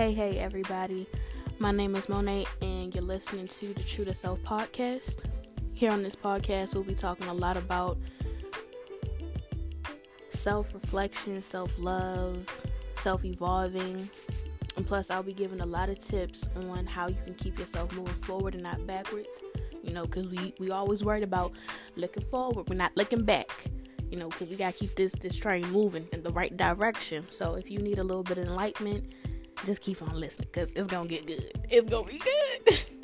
Hey, hey, everybody. My name is Monet, and you're listening to the True to Self podcast. Here on this podcast, we'll be talking a lot about self reflection, self love, self evolving, and plus, I'll be giving a lot of tips on how you can keep yourself moving forward and not backwards. You know, because we, we always worried about looking forward, we're not looking back you know, because we gotta keep this this train moving in the right direction. So if you need a little bit of enlightenment, just keep on listening because it's gonna get good. It's gonna be good.